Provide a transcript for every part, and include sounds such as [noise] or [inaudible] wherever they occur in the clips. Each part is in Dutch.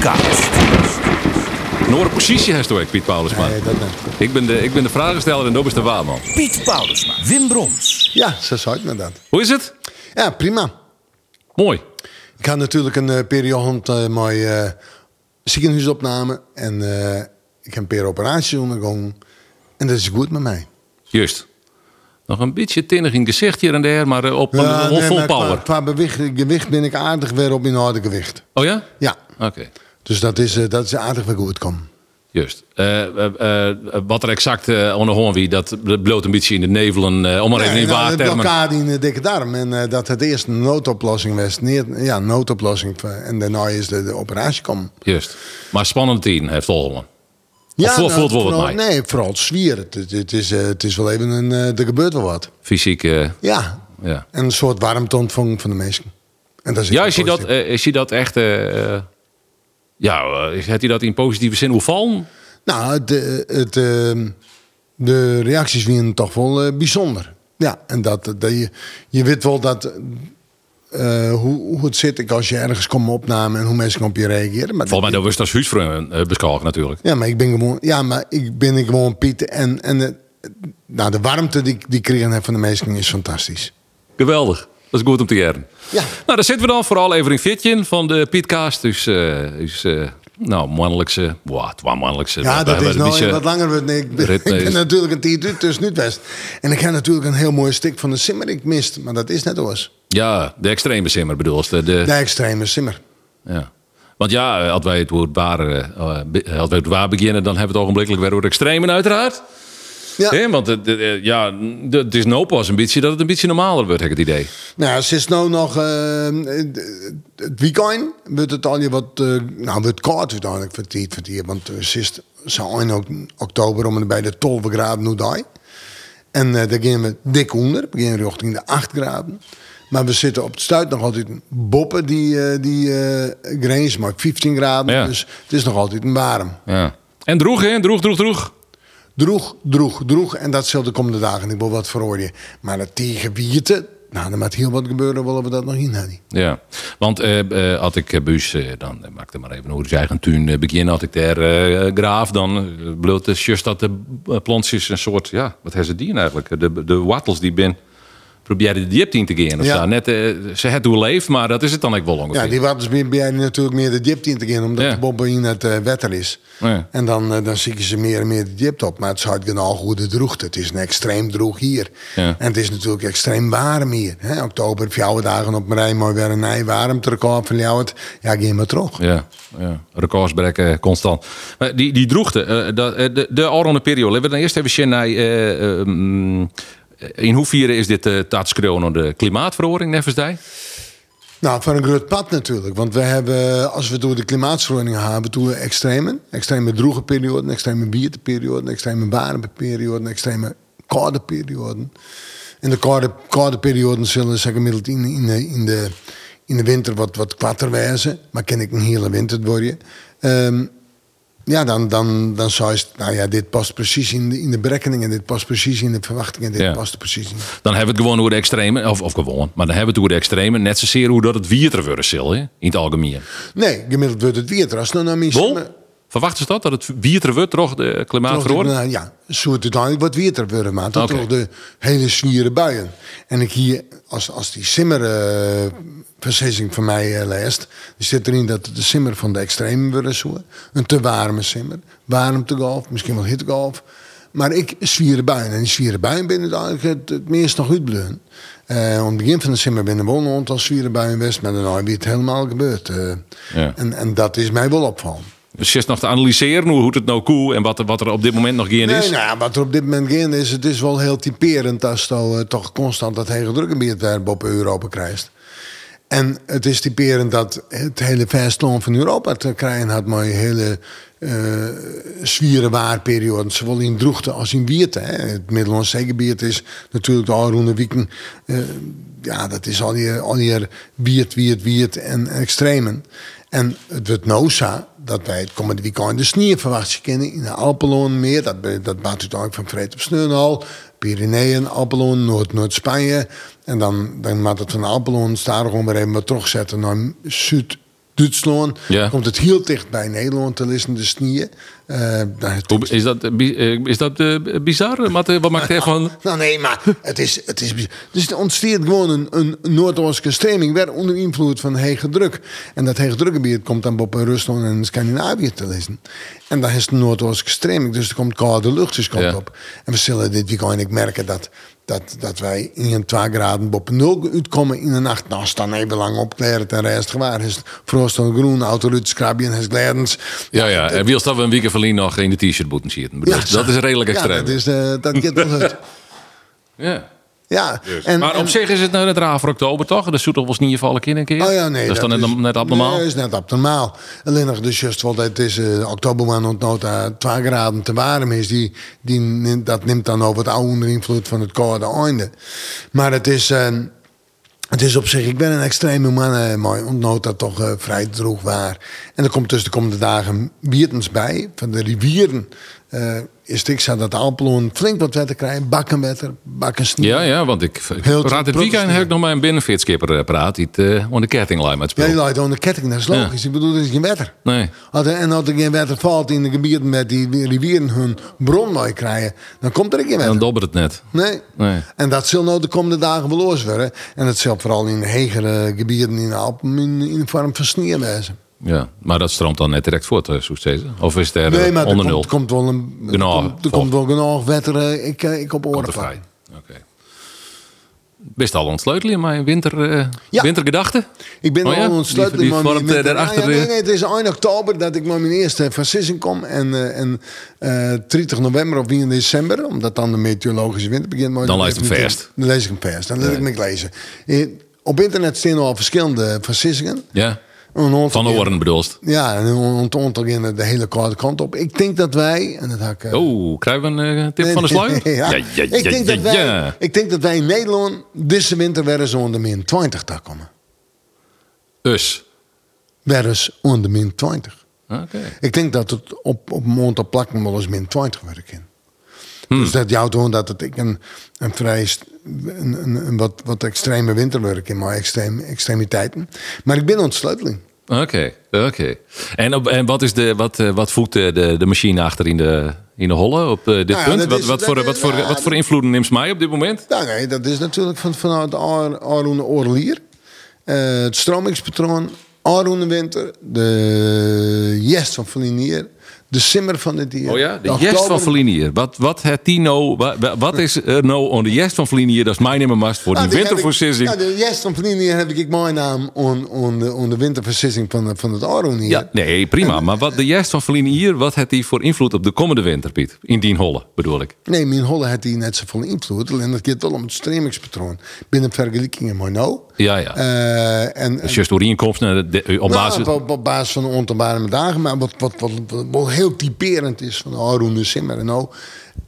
Pietcast. Noord positie heeft ook, Piet Paulusma. Nee, dat niet. Ik ben de, ik ben de vragensteller en dat is de waarman. Piet Paulusma. Wim Brons. Ja, zo zou ik dat. Hoe is het? Ja, prima. Mooi. Ik had natuurlijk een eh, periode uh, mooi eh, ziekenhuisopname. En eh, ik heb een paar operaties ondergaan. En dat is goed met mij. Juist. Nog een beetje tinnig in gezicht hier en daar, maar op Ja, nee, vol maar power. Qua, qua bewicht, gewicht ben ik aardig weer op in harde gewicht. Oh ja? Ja, Oké. Dus dat is, eh, dat is aardig weer goed komt. Juist. Eh, eh, wat er exact uh, onderhoorn wie, dat bloot een beetje in de nevelen. om maar even in nou, de waartermen. blokkade in de dikke darm. En dat het eerst een noodoplossing was. Niet, ja, noodoplossing. En daarna is de, de operatie komen. Juist. Maar spannende tien heeft Olmen. Ja, voelt- voelt wel wat mij. Nee, vooral het zwier. Het, het, het is, het is wel even een... er gebeurt wel wat. Fysiek, Ja. ja. En een soort warmteontvang van de mensen. En dat is Ja, is je dat, is je dat echt... ja, eh, heeft hij dat in positieve zin hoe vallen? Nou, het, eh, het, eh, de reacties waren toch wel eh, bijzonder. Ja, en dat, dat je, je weet wel dat... eh, hoe, hoe het zit ik als je ergens komt opnemen en hoe mensen op je reageren. Maar Volgens mij dat was dat huisvrouw uh, natuurlijk. Ja, maar ik ben gewoon, ja, maar ik ben gewoon Piet. En, en eh, nou, de warmte die, ik- die ik heb van de mensen is fantastisch. Geweldig. Dat is goed om te jaren. Ja. Nou, daar zitten we dan vooral even in fitje van de Pietcast. Dus, eh dus nou, mannelijkse... Wow, het was mannelijkse. Ja, dat is nou beetje- wat langer. Nee, ik ben, ik ben natuurlijk een tier tussen nu West. En ik heb natuurlijk een heel mooi stuk van de Simmer. Ik mist, maar dat is net oors. Ja, de extreme simmer bedoel je. De, de, extreme Simmer. ja. Want ja, eh, als wij het woord waar, be- als wij het waar beginnen, dan hebben we het ogenblikkelijk weer over extremen uiteraard. Ja. Want het, eh, ja, het is nou pas een beetje dat het een beetje normaler wordt, heb ik het idee. Nou, ze is nou nog... eh, het weekend wordt het al je wat... eh, nou, wordt koud uiteindelijk voor het voor het Want ze is zo ook oktober om bij de 12 graden nu. En daar gaan we dik onder. We gaan richting de 8 graden. Maar we zitten op het stuit nog altijd boppen die, eh die eh grens, maar 15 graden. Ja. Dus het is nog altijd een warm. Ja. En droeg, hè? Droeg, droeg, droeg. Droeg, droeg, droeg. En dat zal de komende dagen ik wil wat verhoorden. Maar dat tegen wieten, nou, er moet heel wat gebeuren, willen we dat nog hadden. Ja, want eh, eh, had ik eh, dan uh, maak ik maar even hoe zijn eigen tuin beginnen. Had ik daar graaf, dan bloot de dat de plantjes een soort, ja, wat hebben ze die eigenlijk? De, de wortels die ben probeerde de diepte in te gaan. Of Ja. Net, eh, ze het hoe leeft, maar dat is het dan ook wel ongeveer. Ja, die waters ben jij natuurlijk meer de diepte in te gaan, omdat Ja. de bobben in het eh, wetter is. Ja. En dan, eh, dan zie je ze meer en meer de diepte op. Maar het zou genoeg goede droeg. Het is een extreem droeg hier. Ja. En het is natuurlijk extreem warm hier. Hè? Oktober, vier dagen op rij, maar weer een ei warmterecord van jou. Het, ja, ga maar terug. Ja, ja. records breken constant. Maar die, die eh, de, de oranje periode. Laten we dan eerst even zien naar... mm, in hoeverre is dit uh, de klimaatverhoring, nevens? Nou, van een groot pad natuurlijk. Want we hebben, als we door de klimaatverordening gaan, doen we extremen. Extreme droege perioden, extreme bierteperioden, extreme warme perioden, extreme koude perioden. En de koude, koude perioden zullen zeg, gemiddeld in, in, de, in, de, in de winter wat, wat kwatter wijzen. Maar ken ik een hele winter worden. Um, ja, dan, dan, dan zou je, nou ja, dit past precies in de, in de berekeningen, dit past precies in de verwachtingen, dit Ja. past precies in. Dan hebben we het gewoon over de extreme, of, of gewoon, maar dan hebben we het over de extreme, net zozeer hoe dat het wierter worden zal, hè, in het algemeen. Nee, gemiddeld wordt het weer. Als het nou mij Wol, verwachten ze dat, dat het wierter wordt, toch, de klimaatverhoring? Nou, ja, zo het uiteindelijk wat weer worden, maar toch de hele zwieren buien. En ik hier, als, als die simmer eh van mij eh, leest, dan zit erin dat de simmer van de extreme worden zo. Een te warme simmer, warmtegolf, misschien wel hittegolf. Maar ik zwieren buien en die zwieren buien binnen eigenlijk het, het meest nog uitbleun. Eh om het begin van de simmer binnen een aantal zwieren buien west, maar daarna wie het helemaal gebeurd. Ja. en, en dat is mij wel opvallen. Dus je is nog te analyseren hoe hoe het nou cool en wat, er- wat er op dit moment nog geen Nee, is. nou, ja, wat er op dit moment gaande is, het is wel heel typerend als je uh, toch constant dat hege drukgebied op Europa krijgt. En het is typerend dat het hele vastland van Europa te krijgen had, maar hele uh, zwieren waarperioden, zowel in droegte als in wierte. Het Middellandse zeegebied is natuurlijk de Alroende Wieken. Uh, ja, dat is al hier, al hier wiert, wiert, wiert en extremen. En het wordt nou zo dat wij het komende weekend de sneeuw verwachten in de Alpeloon meer. Dat, dat baat uiteindelijk van Vreed op Sneunhal, Pyreneeën, Alpeloon, Noord- Noord-Spanje. En dan, dan moet het van Alpeloon staan gewoon weer even terugzetten naar Zuid- Duitsland. Ja. Komt het heel dicht bij Nederland te liggen, de snieën. Eh, nou, Is dat, eh, eh, is dat bizar? Wat, eh, wat maakt hij van... [laughs] nou nee, maar het is, het is... Dus er ontstaat gewoon een, een Noordoostelijke stroming... weer onder invloed van hege druk. En dat hege drukgebied komt dan op Rusland en Scandinavië te lezen. En dan is de Noordoostelijke stroming. Dus er komt koude lucht dus komt Ja. op. En we zullen dit weekend merken dat... Dat, dat wij in 2 graden op nul uitkomen in de nacht. Nou, staan even lang opklaren ten rest gewaar. Is frost en groen, auto uit skrabje en het gladens. Ja, ja. En wie als dat we een weekend verliezen nog in de t-shirt moeten zitten? Bedoel, dat is redelijk extreem. Ja, dat, is, eh, dat [laughs] gaat uit. Ja. Ja, Dus. en- maar op en- zich is het nou net raar voor oktober, toch? Dat zoet toch wel niet vallen in een keer? Oh ja, nee. Dat is dan net, net abnormaal? Nee, is net abnormaal. Alleen nog dus juist wel dat het is eh, oktober maand nota 2 graden te warm is. Die, die, dat neemt dan over het oude onder invloed van het koude einde. Maar het is... eh, het is op zich, ik ben een extreme man, eh, maar ontnoot dat toch eh, vrij droeg waar. En er komt dus de komende dagen wiertens bij, van de rivieren. eh is ik zou dat Alpeloon flink wat wetter krijgen, bakkenwetter, bakken sneeuw. Ja, ja, want ik Heel praat het weekend heb ik nog maar een binnenfietskipper praat. Die het uh, de kettinglijn met Ja, die aan de ketting, dat is logisch. Ik bedoel, er is geen wetter. Nee. Als er- En als er geen wetter valt in de gebieden met die rivieren hun bron mooi krijgen, dan komt er geen wetter. Dan dobbert het net. Nee. Nee. En dat zal nou de komende dagen wel los worden. En dat zal vooral in de hegere gebieden in de Alpen in, in de vorm van sneeuw wezen. Ja, maar dat stroomt dan net direct voort, uh, steeds. Of is het er Nee, eh, maar er onder komt, nul? komt wel een. Er Genoeg, komt, er wel genoeg wetter. eh, Ik, eh, ik op oren er van. vrij. Oké. Best al ontsleutelen in mijn winter, eh Ja. wintergedachten? Ik ben Oh ja? al ontsluitend. Die- die maar vormt, met- eh, daarachter Ah, nee, nee, het is 1 oktober dat ik met mijn eerste versissing kom. En, eh, en eh 30 november of 1 december, omdat dan de meteorologische winter begint. maar Dan lees lees hem ik vast. Dan lees ik hem vast. Dan laat ik me lezen. Eh, Op internet staan al verschillende versissingen. Ja. Een Van de oren bedoelst. Ja, en keer de hele koude kant op. Ik denk dat wij, en dat had ik... eh, Oh, krijgen we een eh, tip Nee, van de sluier? ja. ja, ja, ik, denk dat wij, ik denk dat wij in Nederland deze winter weer eens onder min 20 daar komen. Dus. Weer eens onder min 20. Oké. Ik denk dat het op, op plakken wel eens min 20 wordt in. Hmm. Dus dat jouw gewoon dat het ik een, een vrij een, een, een wat, wat extreme winterwerk in mijn extreme, extremiteiten. Maar ik ben ontsluiteling. Oké, oké. En, op- en wat, is de, wat, eh, wat voedt de, de, de machine achter in de, in de holle op eh, dit Nou ja, punt? Wat, is- wat, voor, is- wat, voor, wat voor invloeden neemt mij op dit moment? Ja, nee, dat is natuurlijk van, vanuit de Ar- Aroene Orlier. Eh, het stromingspatroon, Aroene Winter, de jest van Valinier, de simmer van het dier. Oh ja, de jest van Verlinier. Wat, wat, het die nou, wat, wat is er nou aan de jest van Verlinier? Dat is mijn nummer mast voor die Nou, die winterversissing. Ja, de jest van Valinier heb ik mijn naam aan, de, de winterversissing van, van het Aroene hier. Ja, nee, prima. Maar wat de jest van Verlinier, wat heeft die voor invloed op de komende winter, Piet? In die holle, bedoel ik. Nee, mijn holle had die net zoveel invloed. Alleen dat gaat wel om het stremingspatroon. Binnen vergelijkingen maar nou. Ja, ja. Eh, en, Dus juist de, op Nou, basis... op, op basis van de ontelbare dagen. Maar wat, wat, wat, wat, heel typerend is van Arun de Simmer en nou.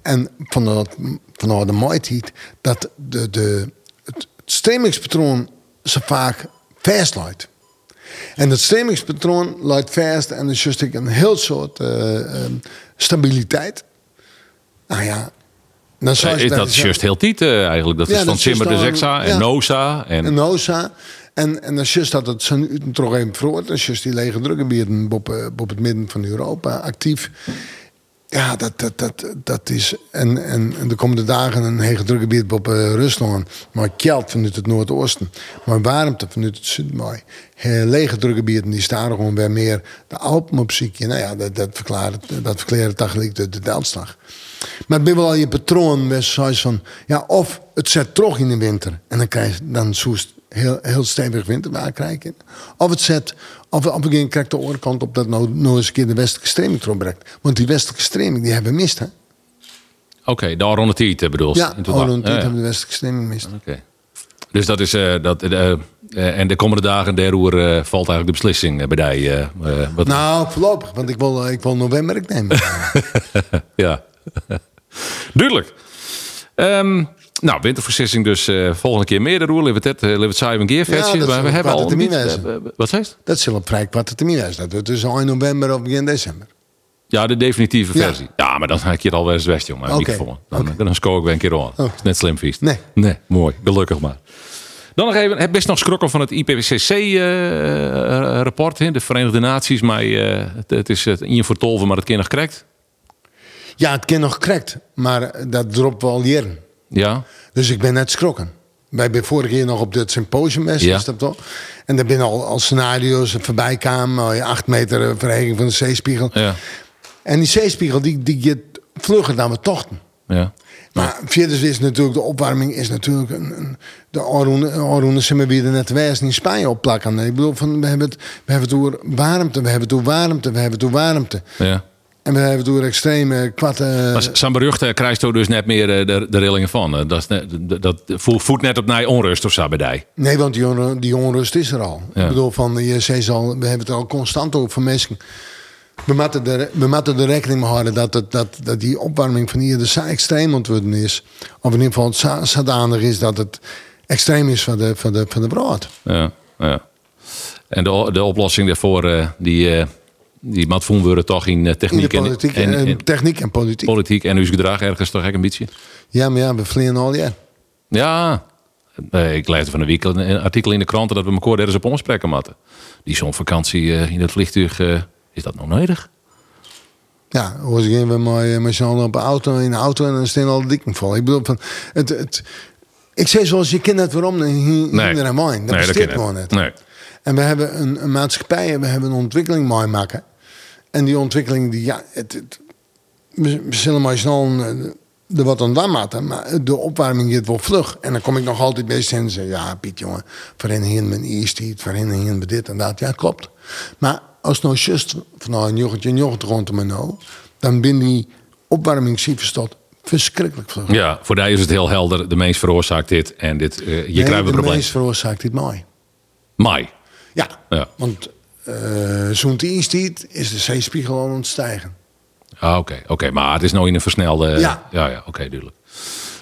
En van de, van de. Dat de, de, het, stremingspatroon zo vaak vastluidt. En dat stremingspatroon luidt vast. En is juist een heel soort eh, eh, stabiliteit. Nou ja. Dan zou je Eh, dat is juist heel tiet eh, eigenlijk. Dat Ja, is van is Simmer de Zexa en. Noza. En, en Noza. En, en dat is juist dat het zijn toch. Dat is juist die lege drukgebieden op, eh, op het midden van Europa actief. Ja, dat, dat, dat, dat is. En, en, en de komende dagen een hege drukgebied op eh, Rusland. Maar kjeld vanuit het Noordoosten. Maar warmte vanuit het zuiden. Eh, lege drukgebieden die staan er gewoon weer meer de Alpen op ziekje. Nou ja, dat, dat verklaart dat verklaart tegelijk de, de Deltslag. Maar het ben wel al je patroon zoiets van... Ja, of het zet toch in de winter. En dan krijg je dan zoest heel, heel stevig winterwaar krijgen. Of het zet... Of, of ik krijg de oorkant op dat nou, nou eens een keer de westelijke streming terugbrengt. Want die westelijke streming, die hebben we mist, hè? Oké, de Aron het bedoel je? Ja, oh, dan Ja, hebben de westelijke streming mist. Oké. Dus dat is... eh, dat, eh, eh, en de komende dagen, der roer, eh, valt eigenlijk de beslissing eh, bij die. eh, eh, wat, Nou, voorlopig, want ik wil, eh, ik wil november ik nemen. [laughs] Ja. Duidelijk. Ehm, nou, winterversissing dus eh, volgende keer meer. De roer, lever het, uh, saai een keer versie. maar we een hebben al niet... termijn eh, eh, wat je? dat zal op vrij kwarte termijn zijn. Dat wordt dus 1 november of begin december. Ja, de definitieve versie. Ja, maar dan ga ik hier alweer eens west, jongen. Oké. Microfoon. Dan, Oké. dan scoor ik weer een keer aan. Oh. Is Net slim vies. Nee. Nee, mooi. Gelukkig maar. Dan nog even, heb best nog schrokken van het IPCC-rapport, de Verenigde Naties. Maar het, is het in voor tolven, maar het kind nog correct. Ja, het kind nog correct, maar dat dropt wel jaren. Ja, Dus ik ben net schrokken. Wij zijn vorige keer nog op het symposium geweest, Ja. is dat toch? En daar binnen al, al scenario's voorbij kwamen. Acht meter eh, verheging van de zeespiegel. ja, En die zeespiegel die, die gaat vlugger dan we tochten. ja. Maar verder is natuurlijk de opwarming is natuurlijk een, een, de Aroene zijn we weer net wijs in Spanje opplakken. Ik bedoel, van, we hebben het, we hebben het over warmte, we hebben het over warmte, we hebben het over warmte. ja. En we hebben het over extreme kwatte. Maar Sam Berucht eh, krijgt er dus net meer eh, de, de rillingen van. Eh, Dat, net, dat, voelt net op naar onrust of zo bij. Nee, want die, onru- die onrust is er al. Ja. Ik bedoel, van, je zei al, we hebben het al constant over van mensen. We moeten er, we moeten er rekening mee houden dat, het, dat, dat die opwarming van hier zo extreem ontworpen is. Of in ieder geval zo- zodanig is dat het extreem is van de, van de, van de brood. Ja, ja. En de, de oplossing daarvoor, eh, die, eh die voelen worden toch in eh, In techniek en, politiek, en, en, en techniek en politiek. politiek en uw gedrag ergens toch een beetje. ja, maar ja, we vliegen al jaar. Ja, eh, ik lees van de week een artikel in de kranten dat we elkaar ergens op omspreken moeten. Die zonvakantie eh, in het vliegtuig, eh, is dat nog nodig? Ja, hoe gaan we met z'n allen op een auto, in de auto en dan staan al de dikken vol. Ik bedoel, van, het, het, ik zeg zoals je kent het waarom, hier Nee, mijn. Dat nee, dat bestaat ik. gewoon niet. Nee. En we hebben een, een maatschappij en we hebben een ontwikkeling mooi maken. En die ontwikkeling, die, ja, het, het- we, zullen maar snel een, er wat aan maken, maar de opwarming gaat wel vlug. En dan kom ik nog altijd bij en zeg, ja Piet jongen, hier mijn eerste, hier met dit en dat. Ja, klopt. Maar als nou just van nou een jochetje, een jochetje rond me nou, dan ben die opwarmingscijfers tot verschrikkelijk vlug. Ja, voor die is het heel helder. De mens veroorzaakt dit en dit, eh, je Nee, krijgt een de probleem. mens veroorzaakt dit mooi. Mai. Ja, Ja. want eh zo'n eerste is de zeespiegel aan het stijgen. Ah, Oké, oké, maar het is nou in een versnelde... Ja. ja, ja oké, duidelijk.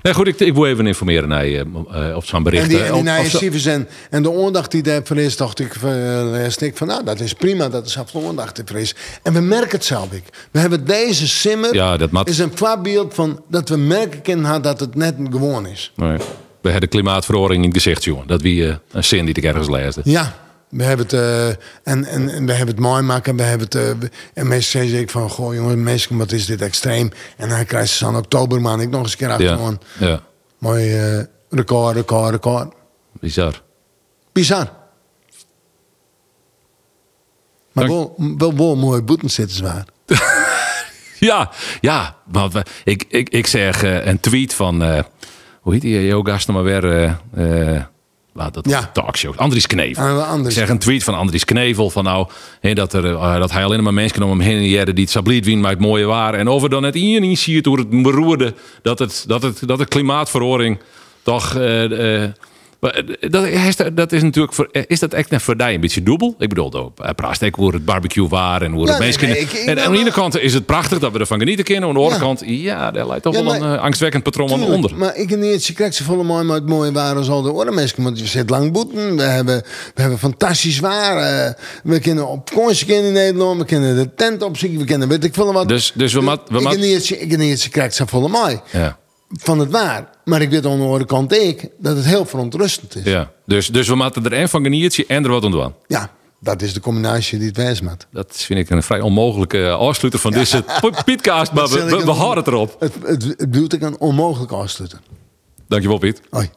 Nee, goed, ik, ik wil even informeren naar je eh, op zo'n bericht. En die, eh, en die cijfers en, en de aandacht die daarvoor is, dacht ik, uh, ik van nou, dat is prima, dat is absoluut aandacht ervoor is. En we merken het zelf ik. We hebben deze simmer, Ja, dat mat- is een voorbeeld van dat we merken kunnen dat het net gewoon is. Nee. We hebben de klimaatverhoring in het gezicht, jongen. Dat wie eh, een zin die ik ergens leesde. Ja, we hebben het, eh, en, en, en we hebben het mooi maken. We hebben het, eh, en mensen zeggen ik van, goh jongen, mensen, wat is dit extreem. En dan krijgt ze aan oktober maand ik nog eens een keer achter Ja, ja, Mooi eh, record, record, record. bizar. Bizar. Maar wel, wel, wel mooi boeten zitten zwaar. [laughs] Ja, ja. Maar ik, ik, ik zeg een tweet van... eh, hoe heet die jouw gast nog maar weer? Laat dat Ja. talkshow. Andries Knevel. Ah. Ik zeg een tweet van Andries Knevel van nou... hè, dat, er, eh, dat hij alleen maar mensen om hem heen en jaren die het sabliet wien maar het mooie waar. En over dan het in niet ziet hoe het beroerde... dat het, dat het, dat het klimaatverhoring toch... eh, eh, maar, eh, dat, is, dat is natuurlijk voor, eh, is dat echt net voor die een beetje dubbel? Ik bedoel, praat ook hoe het barbecue waar en hoe het mensen nee, kunnen- ik- ik En aan de ene kant is het prachtig dat we ervan genieten kunnen. Aan de andere Ja. kant, ja, daar lijkt toch Ja, wel een eh, angstwekkend patroon aan onder. Maar ik en je krijgt ze volle mooi, maar het mooie waar als al de andere mensen. Want je zit lang boeten. We hebben, we hebben fantastisch waar. we kunnen op konstje in Nederland. We kunnen de tent opzoeken. We kunnen weet ik veel wat. Dus- dus we mat- we ik mat- en ik en je krijgt ze volle mooi. Ja, Van het waar. Maar ik weet aan de andere kant ik dat het heel verontrustend is. ja. Dus, dus we moeten er en van genieten en er wat aan doen. Ja, dat is de combinatie die het wijs maakt. Dat vind ik een vrij onmogelijke eh, afsluiter van deze podcast. [laughs] Maar we, we, houden het erop. Het, het, het bedoelt ik een onmogelijk afsluiten. Dankjewel Piet. Hoi.